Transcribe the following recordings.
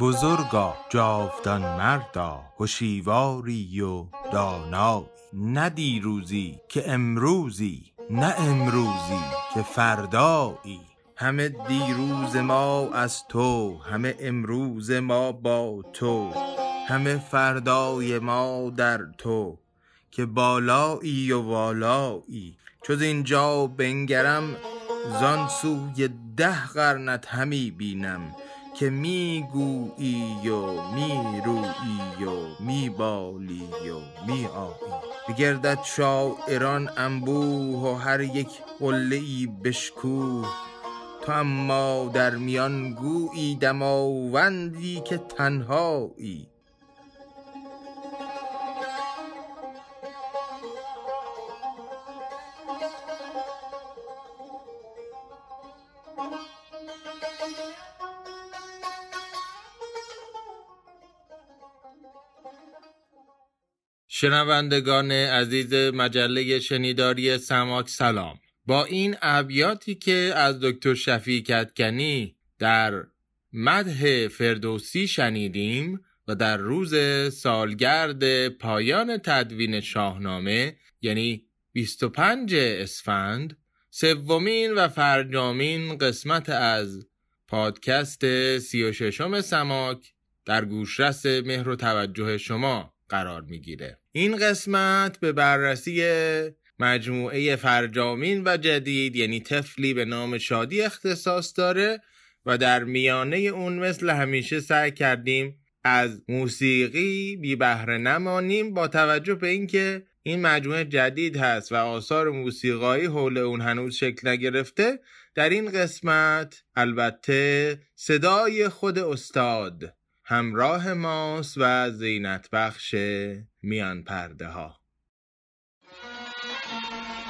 بزرگا جاودان مردا هوشیواری و دانایی نه دیروزی که امروزی نه امروزی که فردایی. همه دیروز ما از تو همه امروز ما با تو. همه فردای ما در تو که بالایی و والایی. چوز اینجا بنگرم زان سوی ده قرنت همی بینم. که می گویی و می رویی و می بالی و می آیی بگردد شاعران انبوه و هر یک قله ای بشکوه. تو اما در میان گویی دماوندی که تنهایی. شنوندگان عزیز مجله شنیداری سماک سلام. با این ابیاتی که از دکتر شفیع کتکنی در مدح فردوسی شنیدیم و در روز سالگرد پایان تدوین شاهنامه یعنی 25 اسفند سومین و فرجامین قسمت از پادکست سی و ششم سماک در گوشرس مهر و توجه شما قرار می‌گیره. این قسمت به بررسی مجموعه فرجامین و جدید یعنی تفلی به نام شادی اختصاص داره و در میانه اون مثل همیشه سعی کردیم از موسیقی بی بهره نمانیم با توجه به اینکه این مجموعه جدید هست و آثار موسیقایی حول اون هنوز شکل نگرفته. در این قسمت البته صدای خود استاد همراه ماست و زینت بخش میان پرده ها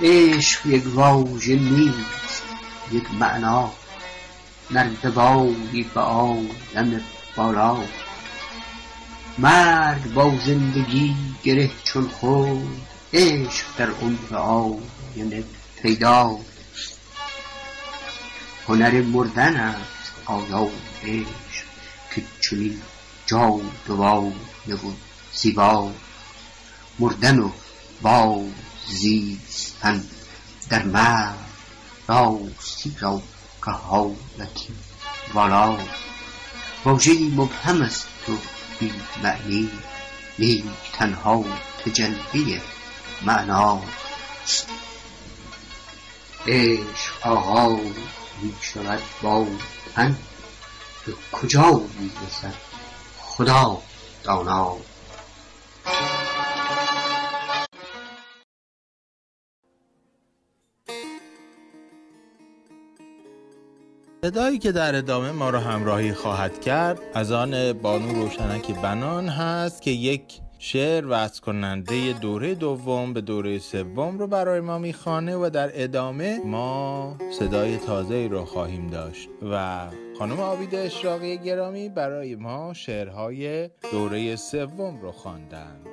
عشق یک واژه نیست یک معنا. نردبانی به آدم بالا. مرگ با زندگی گره چون خود عشق در عمر آینه پیدا. هنر مردن است آیا عشق. که چنین جاودانه و زیبا مردن و باززیستن در مرگ راستی را که حالتی والا. واژهای مبهم است و بی معنی لیک تنها تجلی معناست عشق آغاز می شود با تن به کجا می رسد خدا دانا صدایی که در ادامه ما را همراهی خواهد کرد از آن بانو روشنک بنان هست که یک شعر وصل کننده دوره دوم به دوره سوم رو برای ما می‌خوانه و در ادامه ما صدای تازه رو خواهیم داشت و خانم آبید اشراقی گرامی برای ما شعرهای دوره سوم رو خواندند.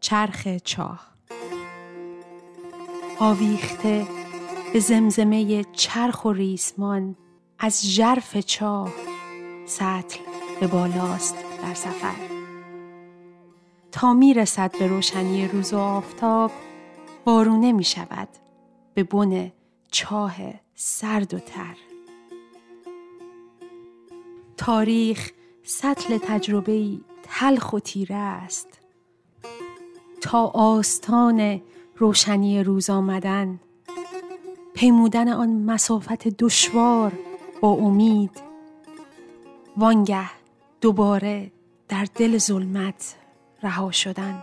چرخ چاه آویخته به زمزمه چرخ و ریسمان از ژرف چاه سطل به بالاست در سفر. تا می رسد به روشنی روز و آفتاب بارونه می شود به بن چاه سرد و تر. تاریخ سطل تجربه تلخ و تیره است. تا آستان روشنی روز آمدن پیمودن آن مسافت دشوار با امید وانگه دوباره در دل ظلمت رها شدن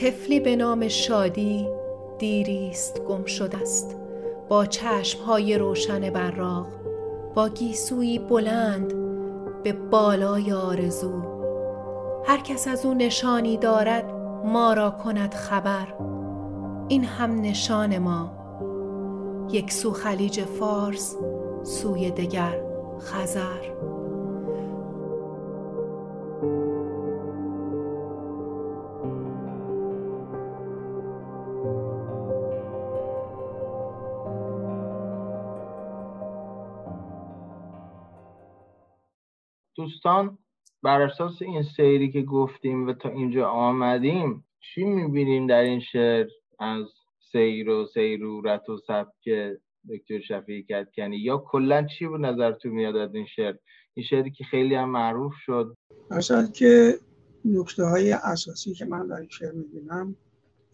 طفلی به نام شادی دیریست گم شده است با چشمهای روشن براق با گیسوی بلند به بالای آرزو. هر کس از او نشانی دارد ما را کند خبر. این هم نشان ما. یک سو خلیج فارس سوی دگر خزر. دوستان بر اساس این سیری که گفتیم و تا اینجا آمدیم چی می‌بینیم در این شعر؟ از سیر و سیرورت و سبک دکتر شفیعی کتکنی. یا کلا چی به نظر تو میاد از این شعر؟ این شعری که خیلی هم معروف شد. اصلا که نکته های اساسی که من در این شعر می‌بینم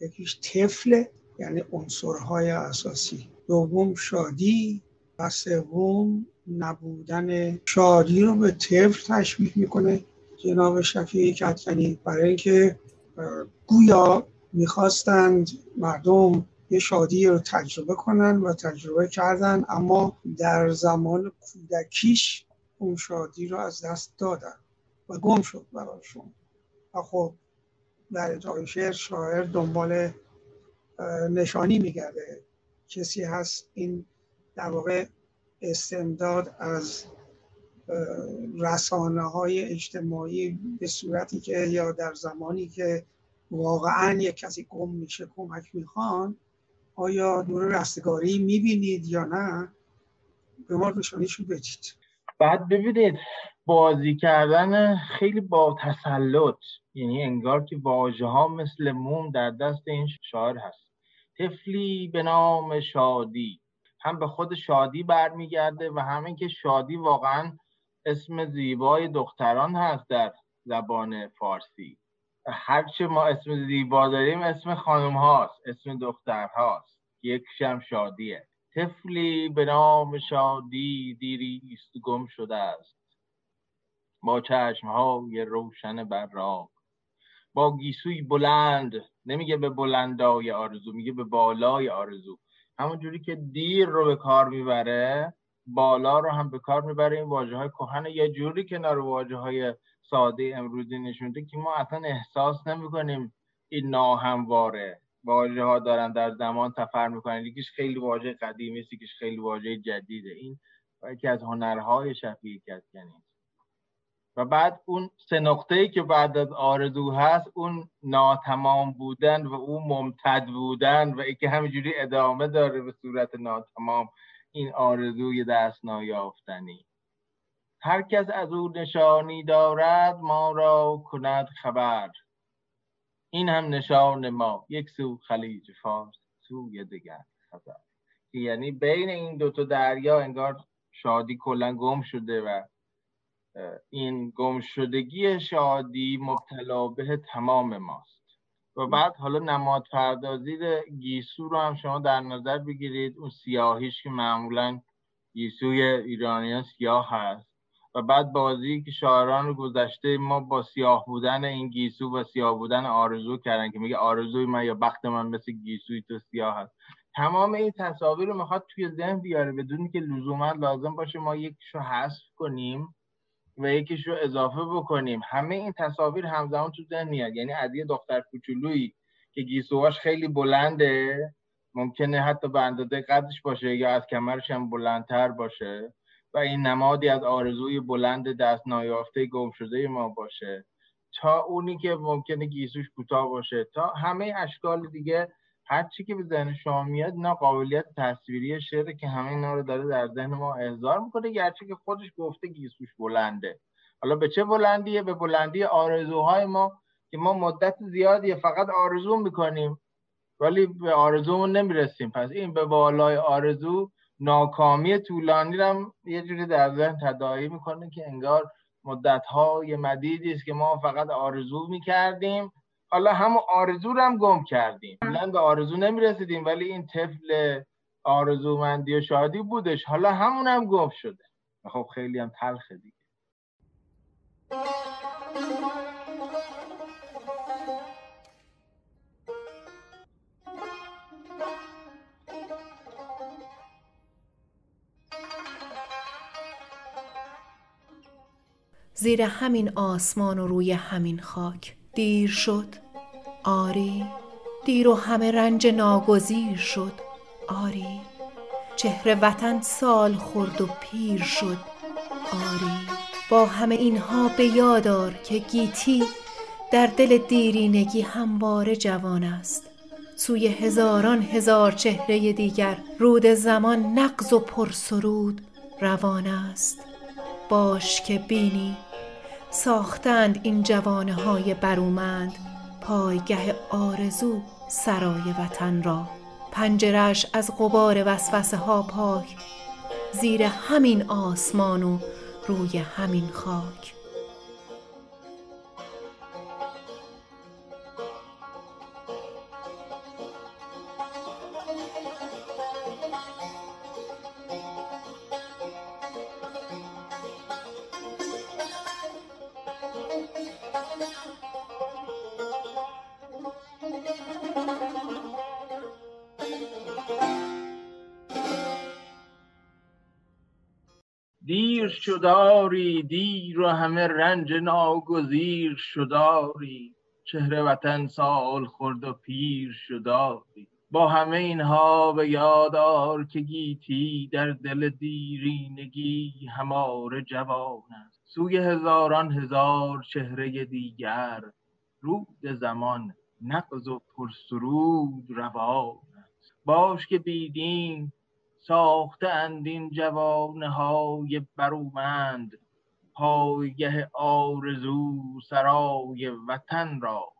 یکیش طفل یعنی عنصرهای اساسی. دوم شادی و سوم نبودن شادی رو به طفل تشبیه می‌کنه. جناب شفیعی کتکنی برای اینکه گویا می‌خواستند مردم یه شادی رو تجربه کنن و تجربه کردن اما در زمان کودکیش اون شادی رو از دست دادن و گم شد براشون. و خب در ادامه شعر شاعر دنبال نشانی میگرده. کسی هست این در واقع استمداد از رسانه های اجتماعی به صورتی که یا در زمانی که واقعا یک کسی گم میشه کمک می‌خوان آیا دور رستگاری می‌بینید یا نه؟ به ما نشانیشو بدید. بعد ببینید بازی کردن خیلی با تسلط یعنی انگار که واژه ها مثل موم در دست این شاعر هست. طفلی به نام شادی. هم به خود شادی برمیگرده و همین که شادی واقعا اسم زیبای دختران هست در زبان فارسی. هرچه ما اسم زیبا داریم اسم خانم هاست اسم دختر هاست. یکش هم شادیه. طفلی به نام شادی دیری است گم شده است. با چشم های روشن براق. با گیسوی بلند نمیگه به بلندای آرزو میگه به بالای آرزو. همون جوری که دیر رو به کار می‌بره بالا رو هم به کار می‌بره. این واژه های کهن یه جوری کنار واژه های ساده امروزی نشونده که ما اصلا احساس نمی‌کنیم این ناهمواره. واژه ها دارن در زمان سفر می‌کنن. یکیش خیلی واژه قدیمی است یکیش خیلی واژه جدیده. این یکی از هنرهای شفیع کتکنی و بعد اون سه نقطه ای که بعد از آرزو هست اون ناتمام بودن و اون ممتد بودن و ای که همینجوری ادامه داره به صورت ناتمام این آرزوی دست نایافتنی هر کس از او نشانی دارد ما را کند خبر. این هم نشان ما یک سو خلیج فارس سوی دیگر خبر. یعنی بین این دوتا دریا انگار شادی کلا گم شده و این گمشدگی شادی مبتلا به تمام ماست. و بعد حالا نماد پردازی گیسو رو هم شما در نظر بگیرید. اون سیاهیش که معمولا گیسوی ایرانیان سیاه هست. و بعد بازی که شاعران رو گذشته ما با سیاه بودن این گیسو و سیاه بودن آرزو کردن که میگه آرزوی من یا بخت من مثل گیسوی تو سیاه هست. تمام این تصاویر رو می‌خواد توی ذهن بیاره بدون که لزوما لازم باشه ما یکشو حذف کنیم. و یکیش رو اضافه بکنیم. همه این تصاویر همزمان تو ذهن میاد یعنی از یه دختر کوچولویی که گیسوهاش خیلی بلنده ممکنه حتی به اندازه قدش باشه یا از کمرش هم بلندتر باشه و این نمادی از آرزوی بلند دست نایافته گم شده ما باشه. تا اونی که ممکنه گیسوش کوتاه باشه. تا همه اشکال دیگه هر چی که به ذهن شما میاد اینا قابلیت تصویری شعره که همه اینا رو داره در ذهن ما احضار می‌کنه گرچه که خودش گفته گیسوش بلنده. حالا به چه بلندیه؟ به بلندی آرزوهای ما که ما مدت زیادی فقط آرزو می‌کنیم ولی به آرزومون نمی‌رسیم. پس این به بالای آرزو ناکامی طولانی هم یه جوری در ذهن تداعی می‌کنه که انگار مدت های مدیدی است که ما فقط آرزو می‌کردیم. حالا همون آرزو رو هم گم کردیم. قبلا به آرزو نمی‌رسیدیم ولی این طفل آرزومندی و شادی بودش. حالا همون هم گم شده. خب خیلی هم تلخه دیگه. زیر همین آسمان و روی همین خاک دیر شد. آری دیر و همه رنج ناگزیر شد آری. چهره وطن سال خورد و پیر شد آری. با همه اینها به یادار که گیتی در دل دیرینگی همواره جوان است. سوی هزاران هزار چهره دیگر رود زمان نقض و پرسرود روان است. باش که بینی ساختند این جوانه های برومند پایگه آرزو سرای وطن را. پنجرش از غبار وسوسه ها پاک زیر همین آسمان و روی همین خاک. دیر شداری دیر و همه رنج ناگزیر شداری. چهره وطن سال خورد و پیر شداری. با همه اینها به یادار که گیتی در دل دیرینگی هماره جوان است. سوی هزاران هزار چهره دیگر رود زمان نقض و پرسرود روان است. باش که بیدین ساخته اندین جوانه های برومند پایگه آرزو سرای وطن را.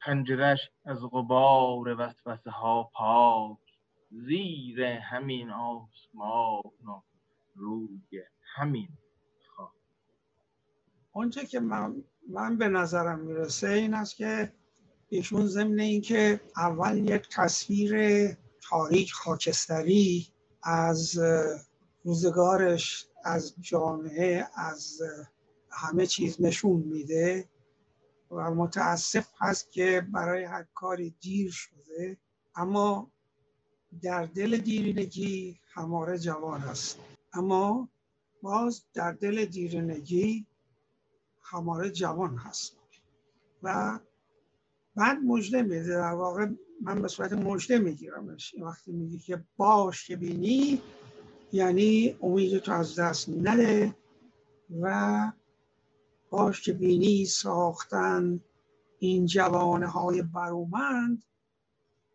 پنجرش از غبار وسوسه ها پاک زیر همین آسمان و روی همین خواب اونچه که من, من به نظرم می‌رسه این است که ایشون ضمن اینکه اول یک تصویر تاریک خاکستری از روزگارش از جامعه از همه چیز نشون میده و متاسف هست که برای هر کاری دیر شده اما در دل دیرینگی هماره جوان است. اما باز در دل دیرینگی هماره جوان هست. و بعد مجده میده در واقع من به صورت مجده میگیرمش وقتی میگی که باش که بینی یعنی امید تو از دست نده و باش که بینی ساختن این جوانه های برومند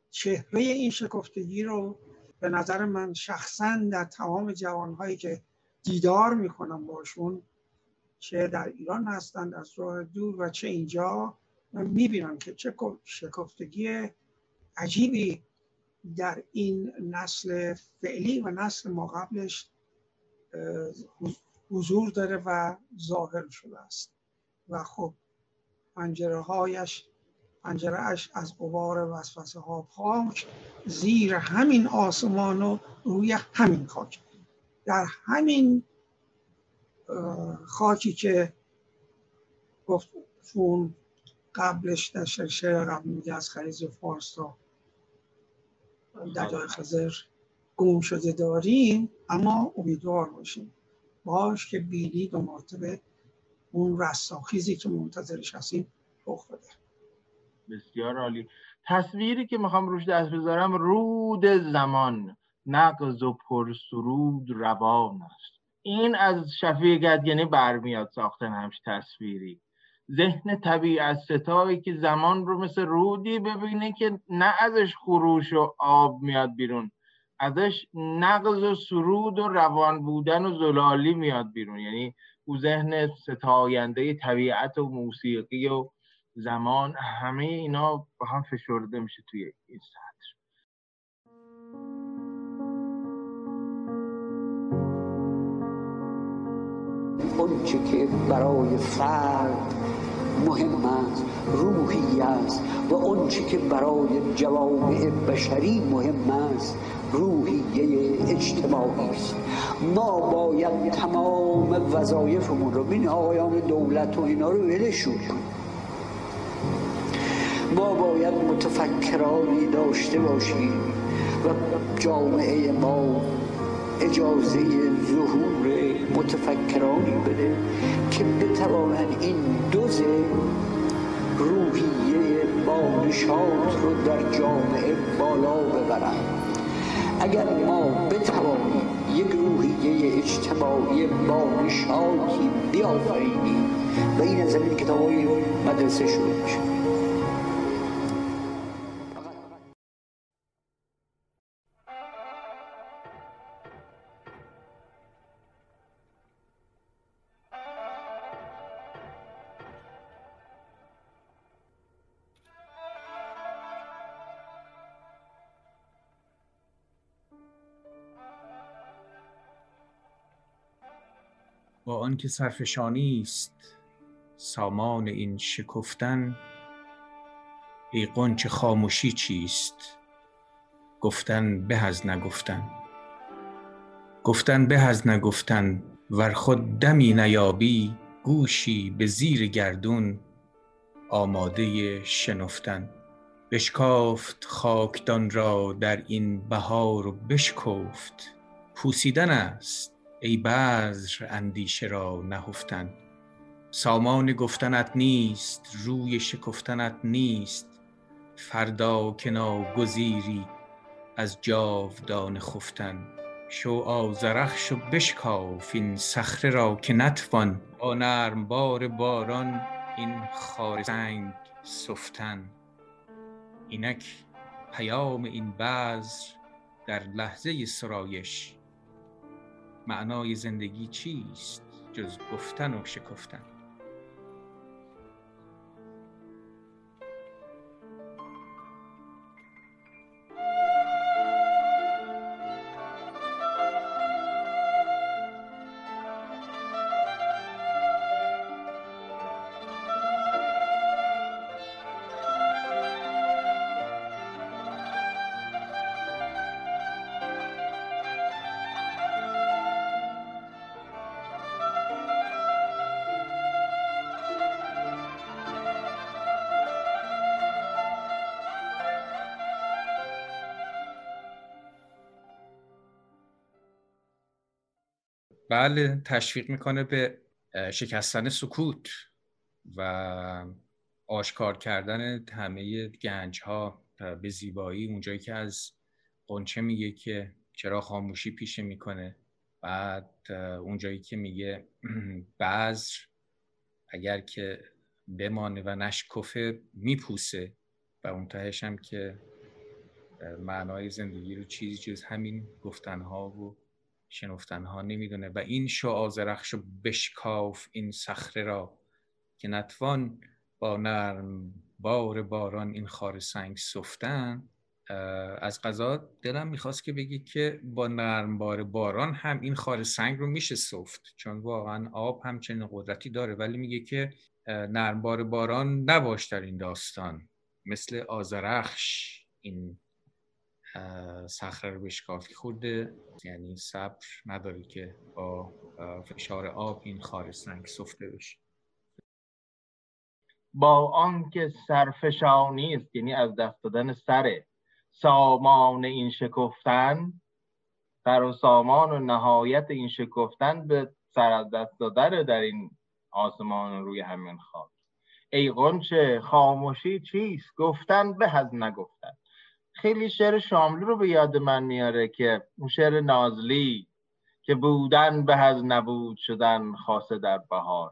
چهره این شکفتگی رو به نظر من شخصا در تمام جوانهایی که دیدار می‌کنم باشون چه در ایران هستند از راه دور و چه اینجا من می‌بینم که چه شکفتگی عجیبی در این نسل فعلی و نسل ما قبلش حضور داره و ظاهر شده است. و خب پنجره هایش پنجره اش از قبار وسوسه ها پاک زیر همین آسمان و روی همین خاک. در همین خاکی که گفتون قبلش در شعر قبل میگه از خریز فارس تا دریای خزر گم شده داریم اما امیدوار باشیم. باش که بینی دو مرتبه اون رستاخیزی که منتظرش هستیم رخ بده. بسیار عالی. تصویری که می‌خوام روش دست بذارم رود زمان نقض و پرسرود روان است. این از شفیع گدگنی برمیاد ساختن همش تصویری. ذهن طبیعت ستایی که زمان رو مثل رودی ببینه که نه ازش خروش و آب میاد بیرون. ازش نقض و سرود و روان بودن و زلالی میاد بیرون. یعنی او ذهن ستاینده طبیعت و موسیقی و زمان همه اینا با هم فشرده میشه توی این سطر اون که برای فرد مهم است روحی است و اون که برای جوامع بشری مهم است روحیه اجتماعی است. ما باید تمام وظایفمون رو بین آقایان دولت و اینا رو ولشون ما باید متفکرانی داشته باشیم و جامعه ما اجازه ظهور متفکرانی بده که بتوانند این دوز روحیه بانشات رو در جامعه بالا ببرند. اگر ما بتوانیم یک روحیه اجتماعی بانشاتی بیافرینیم و این از این کتاب های مدرسه شروع میشه. با آنکه سرفشانی است سامان این شکفتن ای قنچ خاموشی چیست؟ گفتن به از نگفتن. گفتن به از نگفتن ور خود دمی نیابی گوشی به زیر گردون آماده شنفتن. بشکافت خاکدان را در این بهار و بشکفت. پوسیدن است ای بذر اندیشه را نهفتن. سامان گفتنت نیست روی شکفتنت نیست. فردا که ناگزیری از جاودان خفتن. شو آزرخش و بشکاف این صخره را که نتوان. با نرم بار باران این خار سنگ سفتن. اینک پیام این بذر در لحظه سرایش معنای زندگی چیست جز گفتن و شکفتن؟ بله تشویق می‌کنه به شکستن سکوت و آشکار کردن همه گنج ها به زیبایی. اونجایی که از قنچه میگه که چرا خاموشی پیشه می‌کنه. بعد اونجایی که میگه بعض اگر که بمانه و نشکفه میپوسه. و اون تهش هم که معنای زندگی رو چیزی جز همین گفتنها و شنفتن ها نمی‌دونه. و این شعا زرخش بشکاف این صخره را که نتوان با نرم بار باران این خار سنگ سفتن از قضا دلم می‌خواست که بگی که با نرم بار باران هم این خار سنگ رو میشه سفت. چون واقعا آب همچنین قدرتی داره ولی میگه که نرم بار باران نباش در این داستان. مثل آزرخش این صخره رو بشکافی خورده. یعنی صبر نداری که با فشار آب این خار سنگ سفته بشه. با آنکه سرفشانی است یعنی از دست دادن سر سامان این شکفتن سر و سامان و نهایت این شکفتن به سر از دست دادن در این آسمان روی همین خاک. ای قنچه خاموشی چیست؟ گفتن به از نگفتن. خیلی شعر شاملو رو به یاد من میاره که اون شعر نازلی که بودن به از نبود شدن خاصه در بهار.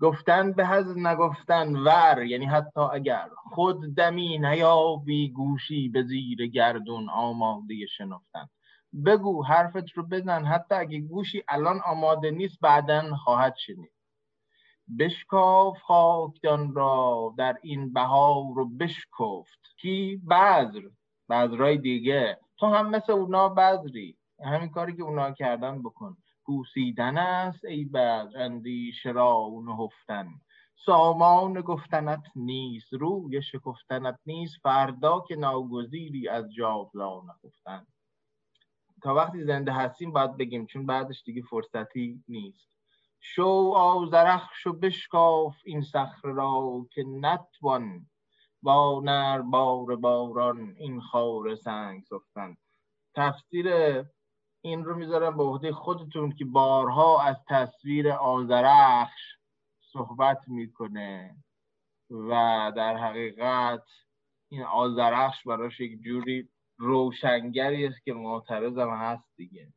گفتن به از نگفتن ور یعنی حتی اگر خود دمی نیابی گوشی به زیر گردون آماده شنفتن. بگو حرفت رو بزن حتی اگه گوشی الان آماده نیست بعدا خواهد شنید. بشکاف خاکدان را در این بهار رو بشکفت. کی؟ بذر بذرای دیگه. تو هم مثل اونا بذری همین کاری که اونا کردن بکن. پوسیدن است ای بذر اندیشه را نهفتن. سامان گفتنت نیست. روی شکفتنت نیست. فردا که ناگزیری از جاودان نخفتن تا وقتی زنده هستیم باید بگیم. چون بعدش دیگه فرصتی نیست. شو آزرخش و بشکاف این صخره را که نتوان با نر بار باران این خار سنگ سفتن تفسیر این رو می‌ذارم به عهده خودتون که بارها از تصویر آزرخش صحبت می‌کنه و در حقیقت این آزرخش براش یک جوری روشنگری است که معترضم هست دیگه.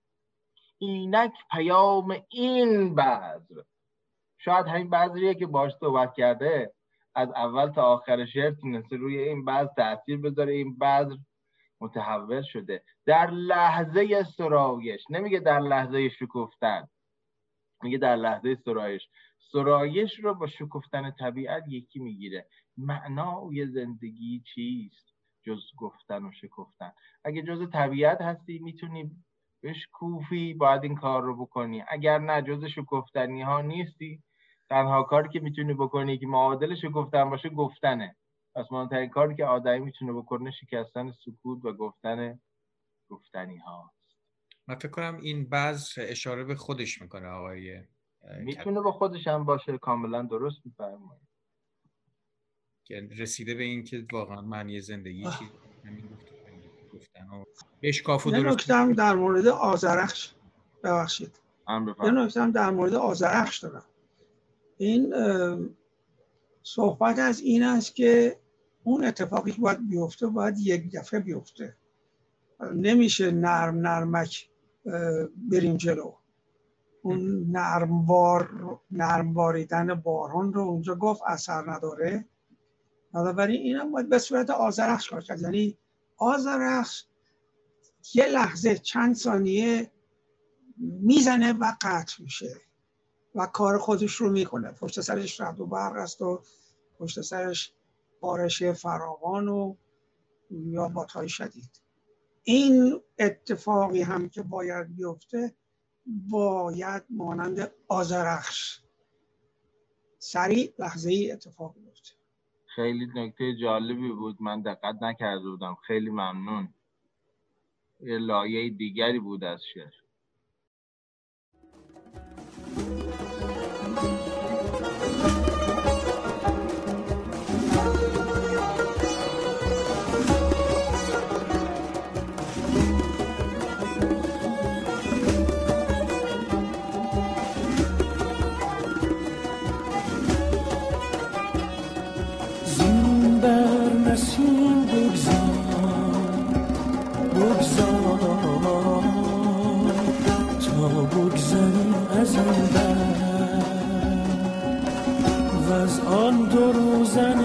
اینک پیام این بذر. شاید همین بذریه که باش صحبت کرده از اول تا آخر شعر تونسته روی این بعض تاثیر بذاره. این بذر متحول شده. در لحظه سرایش نمیگه در لحظه شکفتن. میگه در لحظه سرایش. سرایش رو با شکفتن طبیعت یکی می‌گیره. معنای زندگی چیست؟ جز گفتن و شکفتن. اگه جز طبیعت هستی می‌تونی بهش کوفی باید این کار رو بکنی. اگر نه جز شکفتنی ها نیستی. تنها کاری که می‌تونی بکنی که معادل شکفتن باشه گفتنه. پس مهمترین کاری که آدمی می‌تونه بکنه شکستن سکوت و گفتن گفتنی ها من فکر کنم این بعض اشاره به خودش می‌کنه آقای می‌تونه به خودش هم باشه کاملا درست میفرمایید. رسیده به این که واقعا معنی زندگی چی همین گفتن. و بشکاف و درست در مورد آزرخش ببخشید. یه نکته در مورد آزرخش دارم. این صحبت از این است که اون اتفاقی که باید بیفته باید یک دفعه بیفته. نمیشه نرم نرمک بریم جلو. اون نرموار نرمواریدن باران رو اونجا گفت اثر نداره. بنابراین این هم باید به صورت آزرخش کار کرد یعنی آزرخش یه لحظه چند ثانیه می‌زنه و قطع میشه و کار خودش رو می‌کنه. پشت سرش رد و برق است و پشت سرش بارش فراوان و یا باتهای شدید. این اتفاقی هم که باید بیفته باید مانند آزرخش سریع لحظه ای اتفاق بیفته. خیلی نکته جالبی بود. من دقت نکرده بودم. خیلی ممنون. یه لایه دیگری بود از شعر. دو روزن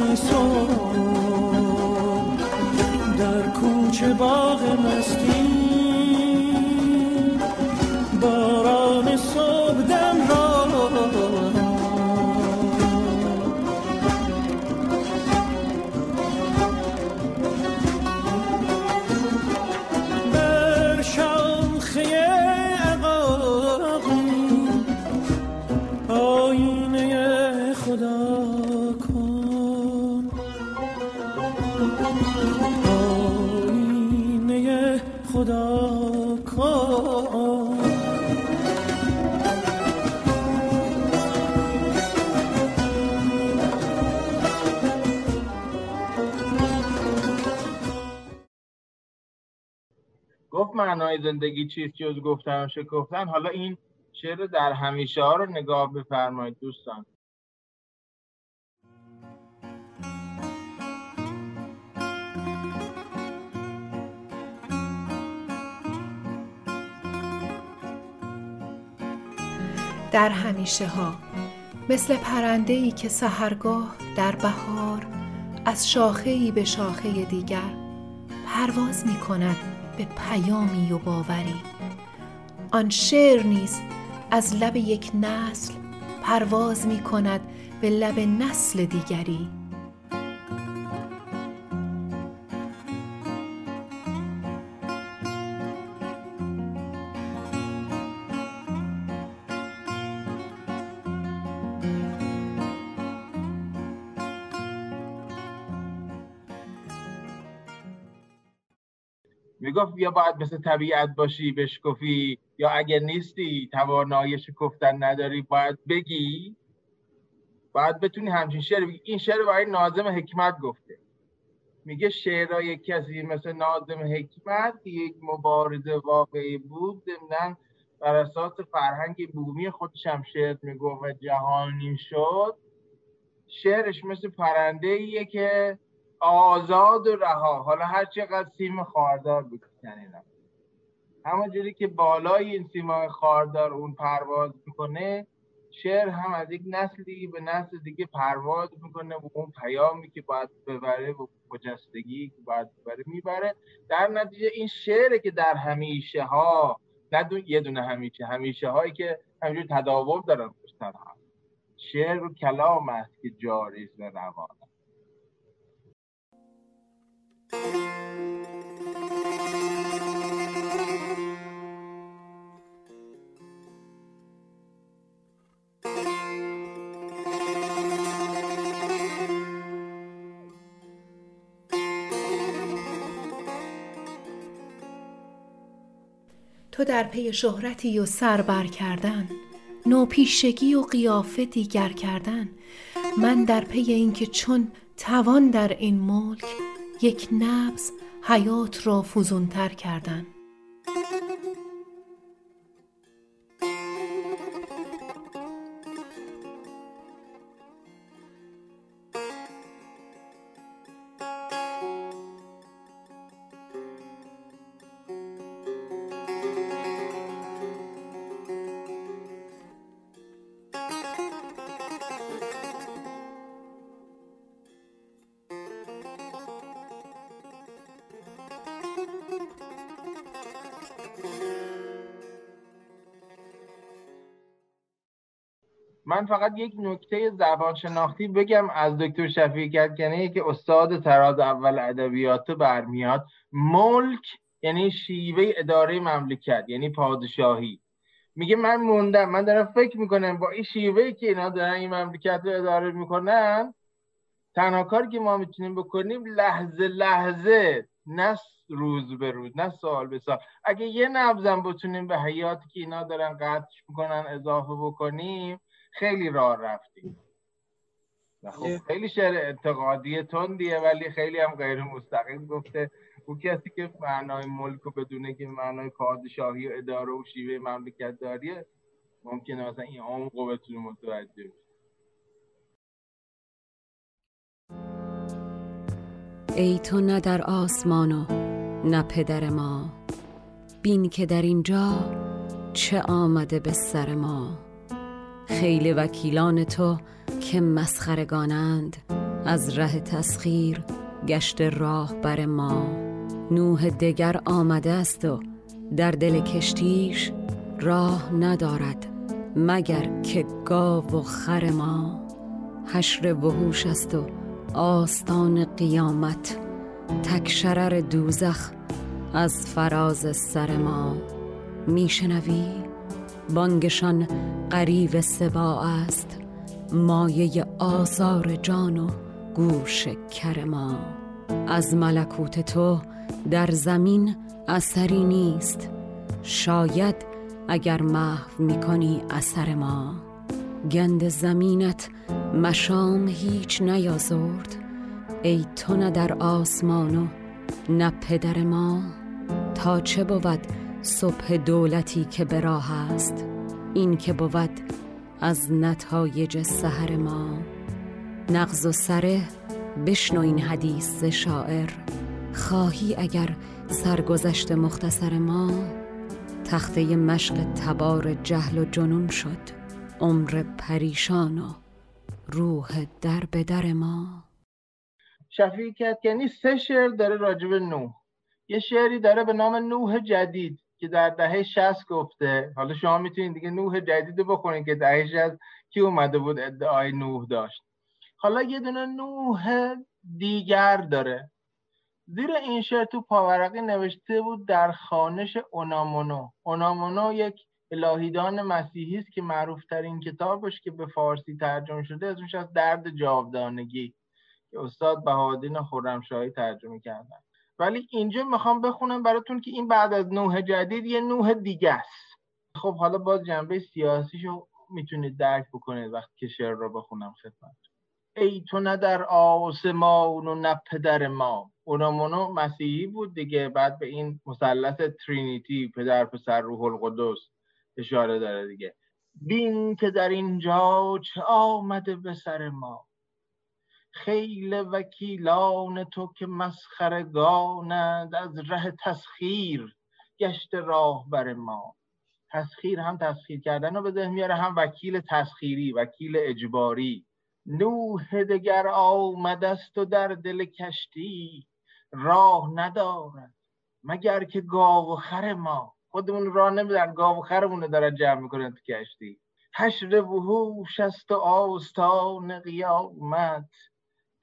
معنای زندگی چیست؟ جز گفتن و شکفتن؟ حالا این شعر در همیشه ها رو نگاه بفرمایید دوستان. در همیشه ها مثل پرنده ای که سهرگاه در بهار از شاخه ای به شاخه دیگر پرواز می کند به پیامی و باوری. آن شعر نیز از لب یک نسل پرواز می کند به لب نسل دیگری. می‌گفت یا باید مثل طبیعت باشی بشکفی یا اگر نیستی توانایی شکفتن نداری باید بگی. باید بتونی همچین شعر بگی. این شعر برای نازم حکمت گفته. میگه شعرهای کسی مثل نازم حکمت یک مبارزه واقعی بود ضمنا بر اساس فرهنگ بومی خودش هم شعر می‌گفت و جهانی شد. شعرش مثل پرنده ایه که آزاد و رها. حالا هر چقدر سیم خاردار بکنیدم همون جوری که بالای این سیمای خاردار اون پرواز می‌کنه شعر هم از یک نسلی به نسل دیگه پرواز می‌کنه و اون پیامی که باید ببره و خجستگی که باید ببره می‌بره. در نتیجه این شعر که در همیشه ها نه یه دونه همیشه همیشه هایی که همینجور تداوم دارن پشتن هست شعر و کلام است که جاری و روان تو در پی شهرتی و سر بر کردن نوپیشگی و قیافه دیگر کردن. من در پی اینکه چون توان در این ملک یک نبز حیات را فزونتر کردن. من فقط یک نکته زبان شناختی بگم از دکتر شفیع کدکنی که استاد تراز اول ادبیات برمیاد. ملک یعنی شیوه اداره مملکت یعنی پادشاهی. میگه من موندم من دارم فکر می‌کنم با این شیوه که اینا دارن این مملکت رو اداره می‌کنن تنها کاری که ما می‌تونیم بکنیم لحظه لحظه نه روز به روز نه سال به سال. اگه یه نبزم بتونیم به حیاتی که اینا دارن قطع می‌کنن اضافه بکنیم خیلی راه رفتیم خب خیلی شعر انتقادی تندیه ولی خیلی هم غیر مستقیم گفته. او کسی که معنای ملک رو بدونه که معنای پادشاهی و اداره و شیوه مملکت داریه ممکنه مثلا این عمق رو بتونه متوجه بشه. ای تو نه در آسمان و نه پدر ما. بین که در اینجا چه آمده به سر ما. خیل وکیلان تو که مسخرگانند. از ره تسخیر گشت راه بر ما. نوح دگر آمده است و در دل کشتیش راه ندارد مگر که گاو و خر ما. حشر وحوش است و آستان قیامت تک شرر دوزخ از فراز سر ما. میشنوی؟ بانگشان قریب سبا است. مایه آزار جان و گوش کر ما. از ملکوت تو در زمین اثری نیست. شاید اگر محو می‌کنی اثر ما. گند زمینت مشام هیچ نیازرد. ای تو نه در آسمان و نه پدر ما. تا چه بود صبح دولتی که به راه است این که بود از نتایج سحر ما. نغز و سره بشنو این حدیث شاعر. خواهی اگر سرگذشت مختصر ما تخته مشق تبار جهل و جنون شد. عمر پریشان و روح در به در ما. شفیع یعنی سه شعر داره راجب نوح. یه شعری داره به نام نوح جدید. که در دهه 60 گفته. حالا شما می‌تونید دیگه نوح جدید بخونید که دهه 60 کی اومده بود ادعای نوح داشت. حالا یه دونه نوح دیگر داره. زیر این شعر تو پاورقی نوشته بود در خانش اونامونو. اونامونو یک الهیدان مسیحی است که معروف ترین کتابش که به فارسی ترجمه شده اسمش از درد جاودانگی که استاد بهادین خرمشاهی ترجمه کردن. ولی اینجا می‌خوام بخونم براتون که این بعد از نوح جدید یه نوح دیگه است. خب حالا باز جنبه سیاسیشو می‌تونید درک بکنید وقتی که شعر رو بخونم خدمت. ای تو نه در آسمان و نه پدر ما. اونامونو مسیحی بود دیگه بعد به این مثلث ترینیتی پدر پسر روح القدس اشاره داره دیگه. بین که در اینجا چه آمده به سر ما. خیل وکیلان تو که مسخرگانند از ره تسخیر گشت راه بر ما. تسخیر هم تسخیر کردن رو به ذهن میاره هم وکیل تسخیری وکیل اجباری. نوح دگر آمده است و در دل کشتی راه ندارد مگر که گاو و خر ما. خودمون راه نمیدن گاو و خرمون رو دارن جمع می‌کنن تو کشتی. حشر وحوش است و آستان قیامت.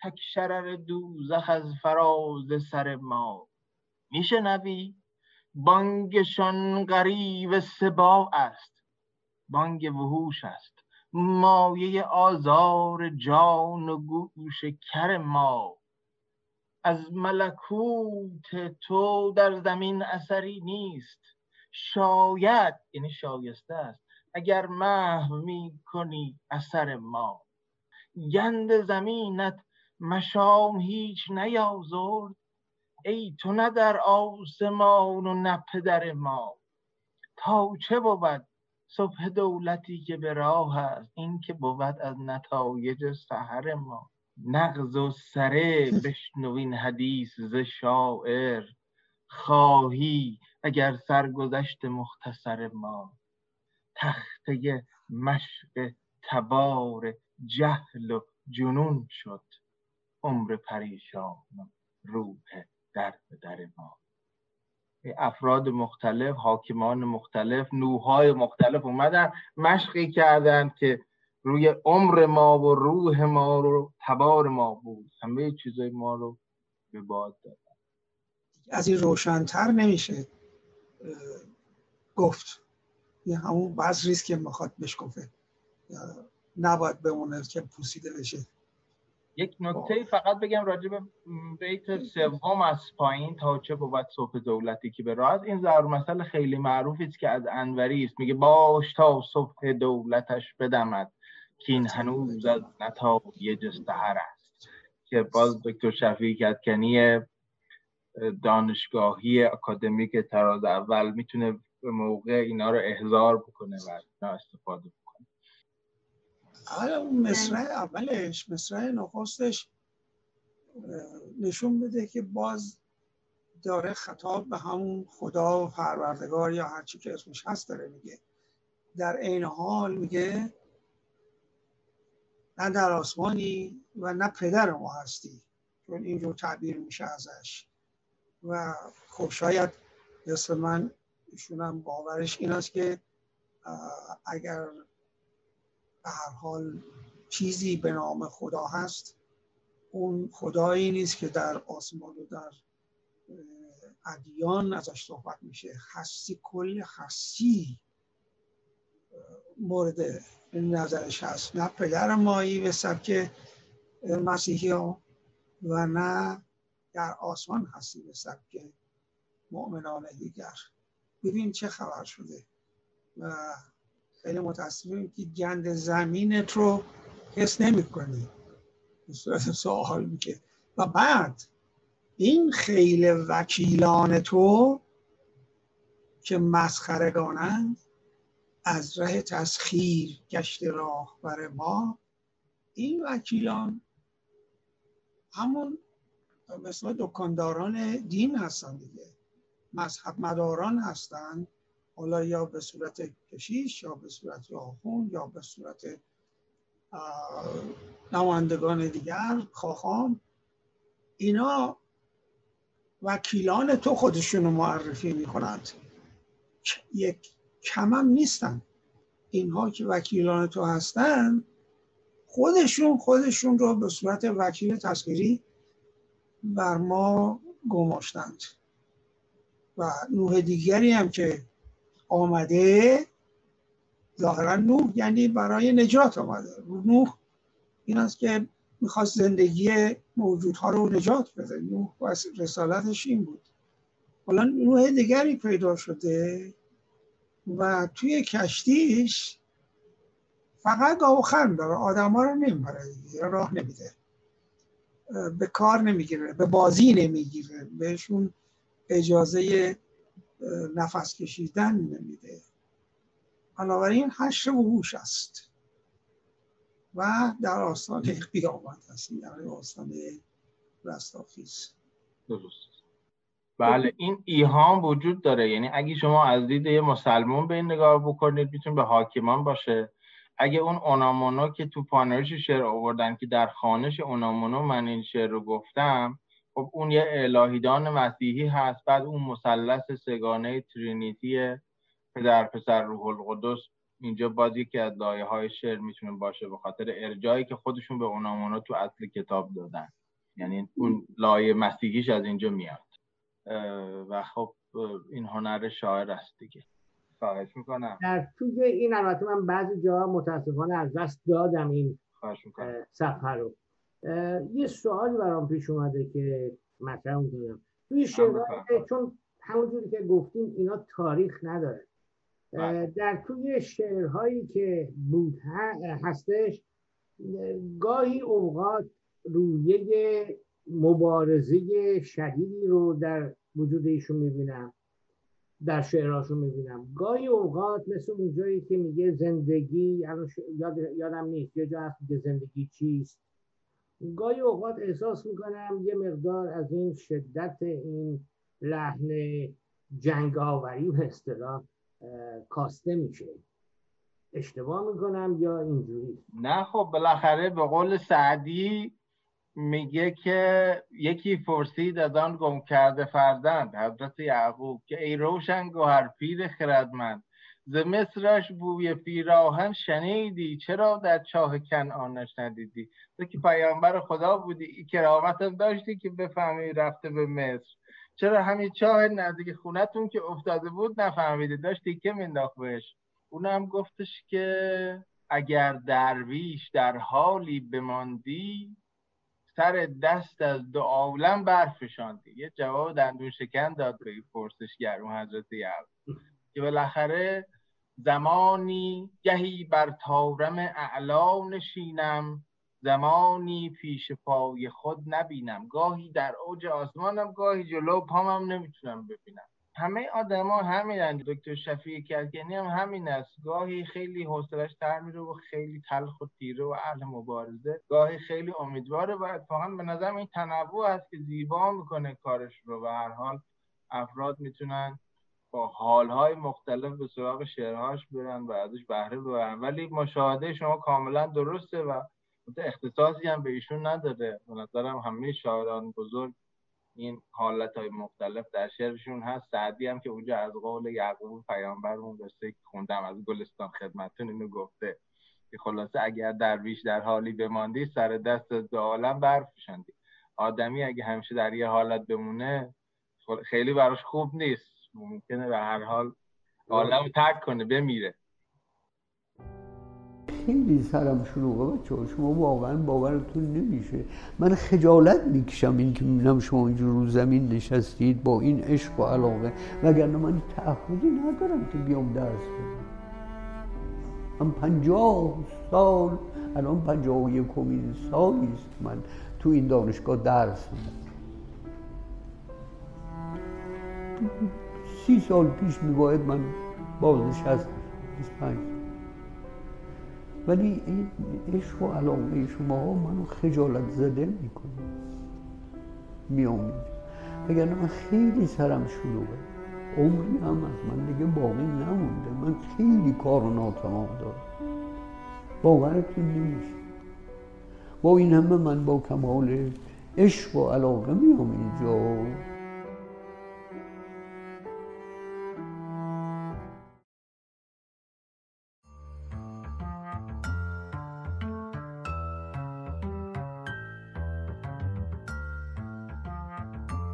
تک شرر دوزخ از فراز سر ما. میشنوی؟ بانگشان غریب سبا است. بانگ وحوش است. مایه آزار جان و گوش کر ما. از ملکوت تو در زمین اثری نیست. شاید یعنی شایسته است اگر محو می کنی اثر ما. گند زمینت مشام هیچ نیازرد. ای تو نه در آسمان و نه پدر ما. تا چه بود صبح دولتی که به راه است؟ این که بود از نتایج سحر ما. نغز و سره بشنوین حدیث ز شاعر. خواهی اگر سرگذشت مختصر ما. تخته مشق تبار جهل و جنون شد. عمر پریشان روح در در ما. افراد مختلف حاکمان مختلف نوهای مختلف اومدن مشقی کردن که روی عمر ما و روح ما رو تبار ما بود. همه چیزای ما رو به باد دادن. از این روشنتر نمیشه گفت. یه همون بذریست که می‌خواد بشکفه نباید بمونه که پوسیده بشه. یک نکته فقط بگم راجع به بیت سوم از پایین تا چه بود صبح دولتی که به راز. این ضرور مسئله خیلی معروفی است که از انوری است. میگه باش تا صبح دولتش بدمد که این هنوز از نتایج سحر است. که باز دکتر شفیع کدکنی دانشگاهی اکادمیک تراز اول می‌تونه به موقع اینا رو احضار بکنه و استفاده حالا اون مصرع اولش مصرع نخستش نشون بده که باز داره خطاب به همون خدا و پروردگار یا هرچی که اسمش هست داره میگه. در این حال میگه نه در آسمانی و نه پدر ما هستی چون اینجور تعبیر میشه ازش. و خب شاید مثل من ایشونم باورش این است که اگر به هر حال چیزی به نام خدا هست. اون خدایی نیست که در آسمان و در ادیان ازش صحبت میشه. هستی کل هستی مورد نظرش هست. نه پدر مایی به سبک مسیحی ها و نه در آسمان هستی به سبک مؤمنان دیگر. ببین چه خبر شده. و خیلی متاسفیم که گند زمینت رو حس نمی کنی به صورت سوال میگه. و بعد این خیلی وکیلان تو که مسخرگانند از ره تسخیر گشت راه بر ما این وکیلان همون مثل دکانداران دین هستن دیگه. مذهب مداران هستند حالا یا به صورت کشیش یا به صورت آخون یا به صورت نمایندگان دیگر خواهان اینا وکیلان تو خودشون رو معرفی می‌کنند. یک کمم نیستن. اینها که وکیلان تو هستن خودشون خودشون رو به صورت وکیل تصویری بر ما گماشتند. و نوح دیگری هم که آمده ظاهرا نوح یعنی برای نجات آمده. نوح این است که می‌خواست زندگی موجودها رو نجات بده. نوح و رسالتش این بود. حالا نوح دیگری پیدا شده و توی کشتیش فقط گاوخن داره. آدم ها رو نمی‌بره راه نمیده. به کار نمی‌گیره به بازی نمی‌گیره. بهشون اجازه نفس کشیدن نمیده بنابراین حشر وحوش است. و در آستان قیامت هست در آستان رستاخیز. درست. بله این ایهام وجود داره. یعنی اگه شما از دید یه مسلمان به این نگاه بکنید میتون به حاکمان باشه. اگه اون اونامونو که تو پانرش شعر آوردن که در خانش اونامونو من این شعر رو گفتم خب اون یه الهیدان مسیحی هست بعد اون مثلث سگانه ترینیتی پدر پسر روح القدس اینجا باز یکی از لایه های شعر می‌تونه باشه به خاطر ارجایی که خودشون به اونامونو تو اصل کتاب دادن. یعنی اون لایه مسیحیش از اینجا میاد. و خب این هنر شاعر است دیگه. خواهش می‌کنم. در توی این البته من بعضی جا متاسفانه از دست دادم این صفحه رو. یه سوالی برام پیش اومده که مطرح کنم توی شعرهایی چون همونجوری که گفتیم اینا تاریخ نداره. بله. در توی شعرهایی که بود هستش گاهی اوقات رویه مبارزه شدیدی رو در وجود ایشون می‌بینم در شعرهاشون می‌بینم. گاهی اوقات مثل اون جایی که میگه زندگی یاد یادم نیست یه جا هست که زندگی چیست؟ گاهی اوقات احساس می‌کنم یه مقدار از این شدت این لحن جنگاوری و اصطلاح کاسته میشه. اشتباه می‌کنم یا اینجوری؟ نه خب بالاخره به قول سعدی میگه که یکی فرسید از آن گم کرده فرزند حضرت یعقوب که ای روشن گوهر پیر خردمند ز مصرش بوی پیراهن شنیدی؟ چرا در چاه کنعانش ندیدی؟ تو که پیامبر خدا بودی کرامتم داشتی که بفهمی رفته به مصر. چرا همین چاه نزدیک خونتون که افتاده بود نفهمیدی؟ داشتی که مینداخت بهش اونم گفتش که اگر درویش در حالی بماندی سر دست از دو عالم برفشاندی. یه جواب دندون شکن داد به پرسشگر اون حضرت یعقوب. که بالاخره زمانی گهی بر تارم اعلا نشینم زمانی پیش پای خود نبینم. گاهی در اوج آسمانم گاهی جلو پامم نمی‌تونم ببینم. همه آدما همین دکتر شفیع کلکنی هم همین است. گاهی خیلی حوصلش تر میره و خیلی تلخ و تیره و اهل مبارزه. گاهی خیلی امیدواره و اتفاقا به نظرم این تنوع است که زیبا می‌کنه کارش رو. و هر حال افراد می‌تونن با حالهای مختلف به سراغ شعرهاش برن و ازش بهره ببرن ولی مشاهده شما کاملا درسته و اختصاصی هم به ایشون نداره به نظرم همه شاعران بزرگ این حالت های مختلف در شعرشون هست. سعدی هم که اونجا از قول یعقوب پیامبر اون قصه خوندم از گلستان خدمتون اینو گفته که خلاصه اگر درویش در حالی بماندی سر دست دو عالم آدمی اگه همیشه در یه حالت بمونه خیلی براش خوب نیست. ممکنه به هر حال عالم ترک کنه بمیره. خیلی سرم شلوغه بچه شما واقعا باورتون نمیشه. من خجالت می‌کشم این که می‌بینم شما اینجور رو زمین نشستید با این عشق و علاقه. وگرنه من تعهدی ندارم که بیام درس بدم. من پنجاه سال الان پنجاه و یکمین سالی است من تو این دانشگاه درس میدم سی سال پیش میباید من بازنشست 25 ولی این عشق و علاقه شما منو خجالت زده می‌کنه میام اگر من خیلی سرم شلوغه. عمری هم از من دیگه باقی نمونده. من خیلی کار ناتمام دارم. باورتون نیست با این همه من با کمال عشق و علاقه میام اینجا.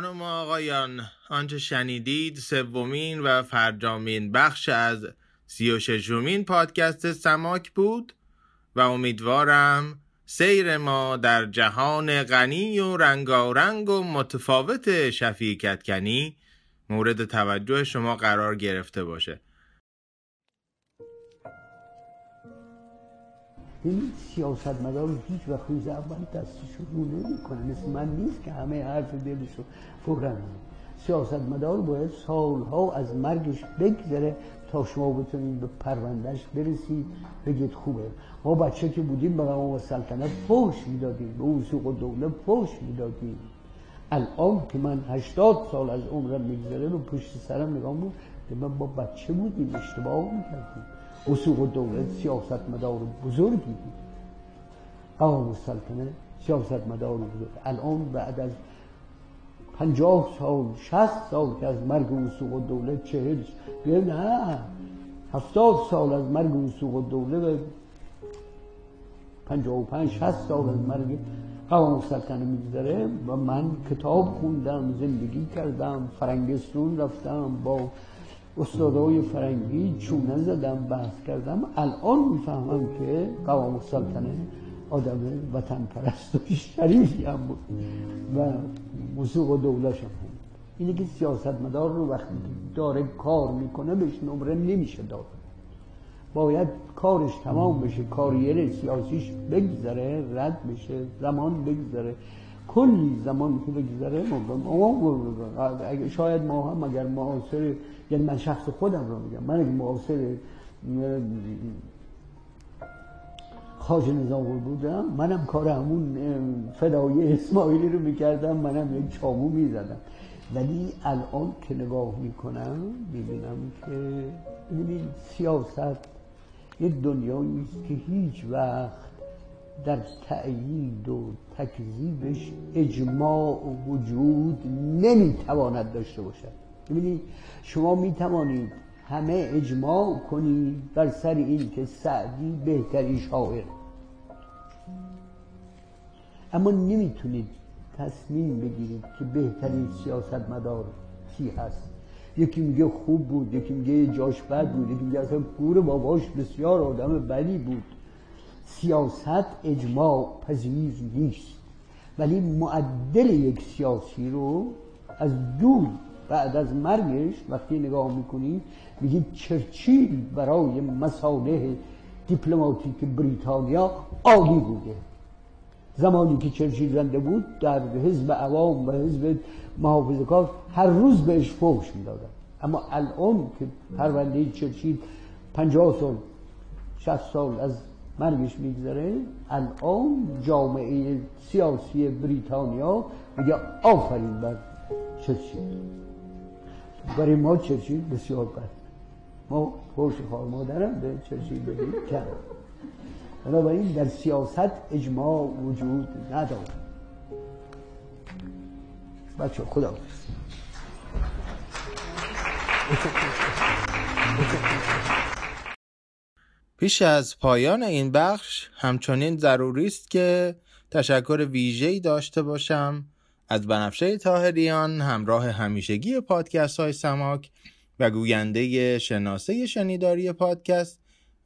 خانم و آقایان آنچه شنیدید سومین و فرجامین بخش از سی و ششمین پادکست سماک بود و امیدوارم سیر ما در جهان غنی و رنگارنگ و متفاوت شفیع کتکنی مورد توجه شما قرار گرفته باشه. این سیاست مدار هیچ وقت روز اول دستش رو نمی‌کنه مثل من نیست که همه حرف دلشو فورا سیاست مدار باید سالها از مرگش بگذره تا شما بتونید به پروندهش برسید. بگید خوبه. ما بچه که بودیم به و سلطنت فوش می‌دادیم به وسوق و دوله فوش می‌دادیم. الان که من هشتاد سال از عمرم میگذره رو پشت سرم نگاه بود من با بچه بودیم اشتباه می‌کردیم. وسوق و دولت سیاست مدار بزرگی بود. قوام السلطنه سیاست مدار بزرگ. الان بعد از پنجاه سال شست سال که از مرگ وسوق و دولت چهل نه هفتاد سال از مرگ وسوق و دولت به پنجاه و پنج شست سال از مرگ قوام السلطنه میگذره و من کتاب خوندم زندگی کردم فرنگستون رفتم با استادای فرنگی چونه زدم بحث کردم. الان می‌فهمم که قوام السلطنه آدم وطن پرست و شریفی هم بود و موسیق و دولش هم بود. اینه که سیاست مدار رو وقتی داره کار می‌کنه بهش نمره نمیشه داد. باید کارش تمام بشه کاریر سیاسیش بگذره رد بشه زمان بگذره. کلی زمان که بگذره شاید ما هم اگر معاصر یعنی من شخص خودم رو میگم من اگر معاصر خاج نظام بودم منم کار همون فدایی اسماعیلی رو می‌کردم منم یک چامو می‌زدم. ولی الان که نگاه می‌کنم می‌بینم که ببینید سیاست یه دنیایی است که هیچ وقت در تأیید و تکذیبش اجماع وجود نمی‌تواند داشته باشد. ببینید شما می‌توانید همه اجماع کنید بر سر این که سعدی بهترین شاعر. اما نمی‌تونید تصمیم بگیرید که بهترین سیاست مدار کی هست. یکی میگه خوب بود یکی میگه جاش بد بود یکی میگه اصلا پور باباش بسیار آدم بدی بود. سیاست اجماع پذیر نیست. ولی معدل یک سیاسی رو از دور بعد از مرگش وقتی نگاه می‌کنید میگید چرچیل برای مساله دیپلماتیک بریتانیا عالی بوده. زمانی که چرچیل زنده بود در حزب عوام و حزب محافظه کار هر روز بهش فوش می‌دادن. اما الان که پرونده چرچیل پنجاه سال شست سال از مرگش میگذره الان جامعه سیاسی بریتانیا میگه آفرین بر چرچیل. برای ما چرچیل بسیار بد. ما پرش خواه مادرم به چرچیل بدیم کرد. بنابراین در سیاست اجماع وجود ندارد. بچه خدا پیش از پایان این بخش همچنین ضروری است که تشکر ویژه‌ای داشته باشم از بنفشه تاهریان همراه همیشگی پادکست های سماک و گوینده شناسه شنیداری پادکست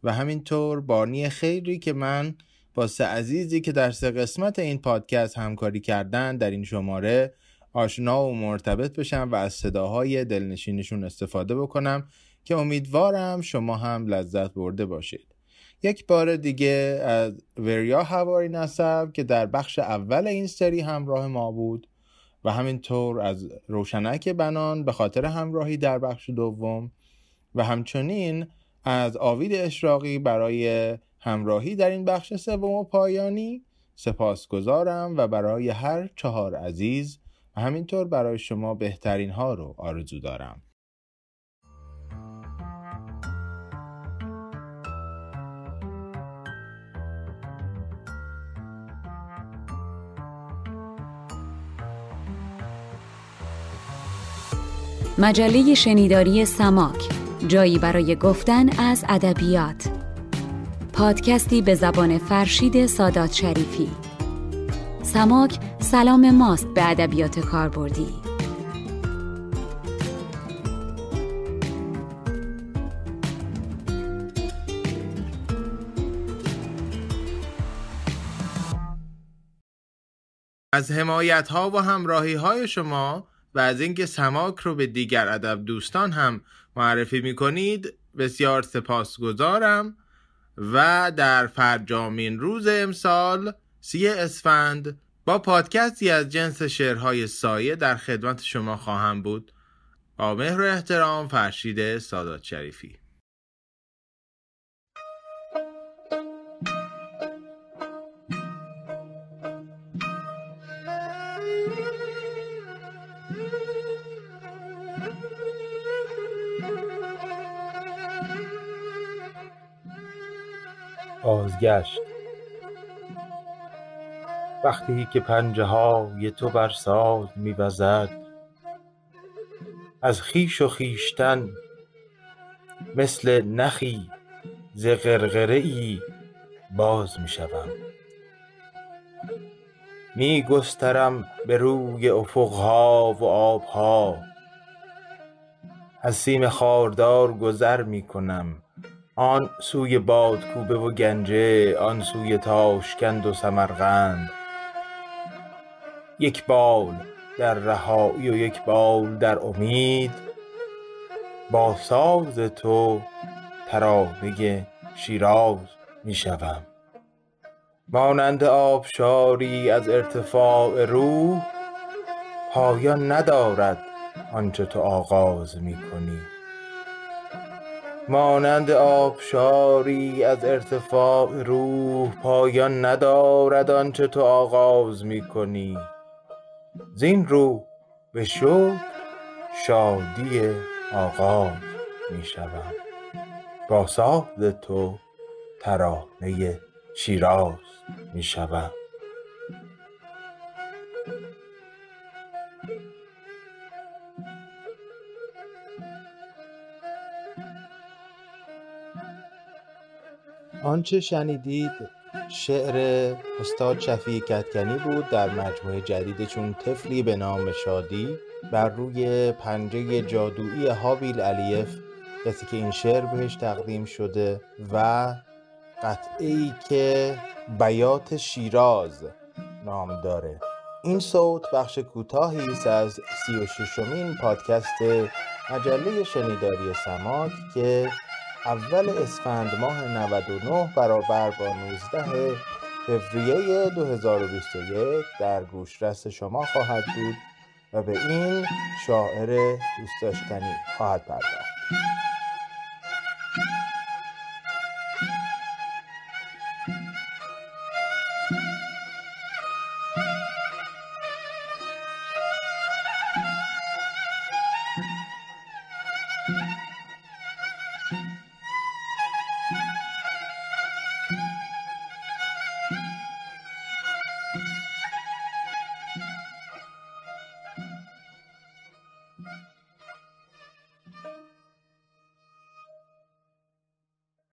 و همینطور بانی خیری که من با سه عزیزی که در سه قسمت این پادکست همکاری کردن در این شماره آشنا و مرتبط بشم و از صداهای دلنشینشون استفاده بکنم که امیدوارم شما هم لذت برده باشید. یک بار دیگه از وریا هواری نصب که در بخش اول این سری همراه ما بود و همینطور از روشنک بنان به خاطر همراهی در بخش دوم و همچنین از آوید اشراقی برای همراهی در این بخش سوم و پایانی سپاسگزارم و برای هر چهار عزیز و همینطور برای شما بهترین ها رو آرزو دارم. مجله شنیداری سماک جایی برای گفتن از ادبیات. پادکستی به زبان فرشید سادات شریفی. سماک سلام ماست به ادبیات کاربردی. از حمایت ها و همراهی های شما و از اینکه سماک رو به دیگر ادب دوستان هم معرفی می کنید بسیار سپاسگزارم. و در فرجامین روز امسال سی اسفند با پادکستی از جنس شعرهای سایه در خدمت شما خواهم بود. با مهر و احترام فرشید سادات شریفی. بازگشت وقتی که پنجه های تو بر ساز میوزد از خیش و خیشتن مثل نخی ز غرغره ای باز می‌شوم. می گسترم به روی افقها و آبها. از سیم خاردار گذر می کنم آن سوی بادکوبه و گنجه آن سوی تاشکند و سمرقند. یک بال در رهایی و یک بال در امید. با ساز تو ترانه شیراز می شوم مانند آبشاری از ارتفاع روح پایان ندارد آنچه تو آغاز می کنی مانند آبشاری از ارتفاع روح پایان ندارد آنچه تو آغاز می کنی زین رو به شکر شادی آغاز می شوم با ساز تو ترانه شیراز می شوم آنچه شنیدید شعر استاد شفیع کتکنی بود در مجموعه جدید چون طفلی به نام شادی بر روی پنجه جادویی هابیل علیف کسی که این شعر بهش تقدیم شده و قطعی که بیات شیراز نام داره. این صوت بخش کوتاهی است از سی و پادکست مجله شنیداری سماک که اول اسفند ماه 99 برابر با 19 فوریه 2021 در گوشرس شما خواهد بود و به این شاعر دوست داشتنی خواهد پرداخت.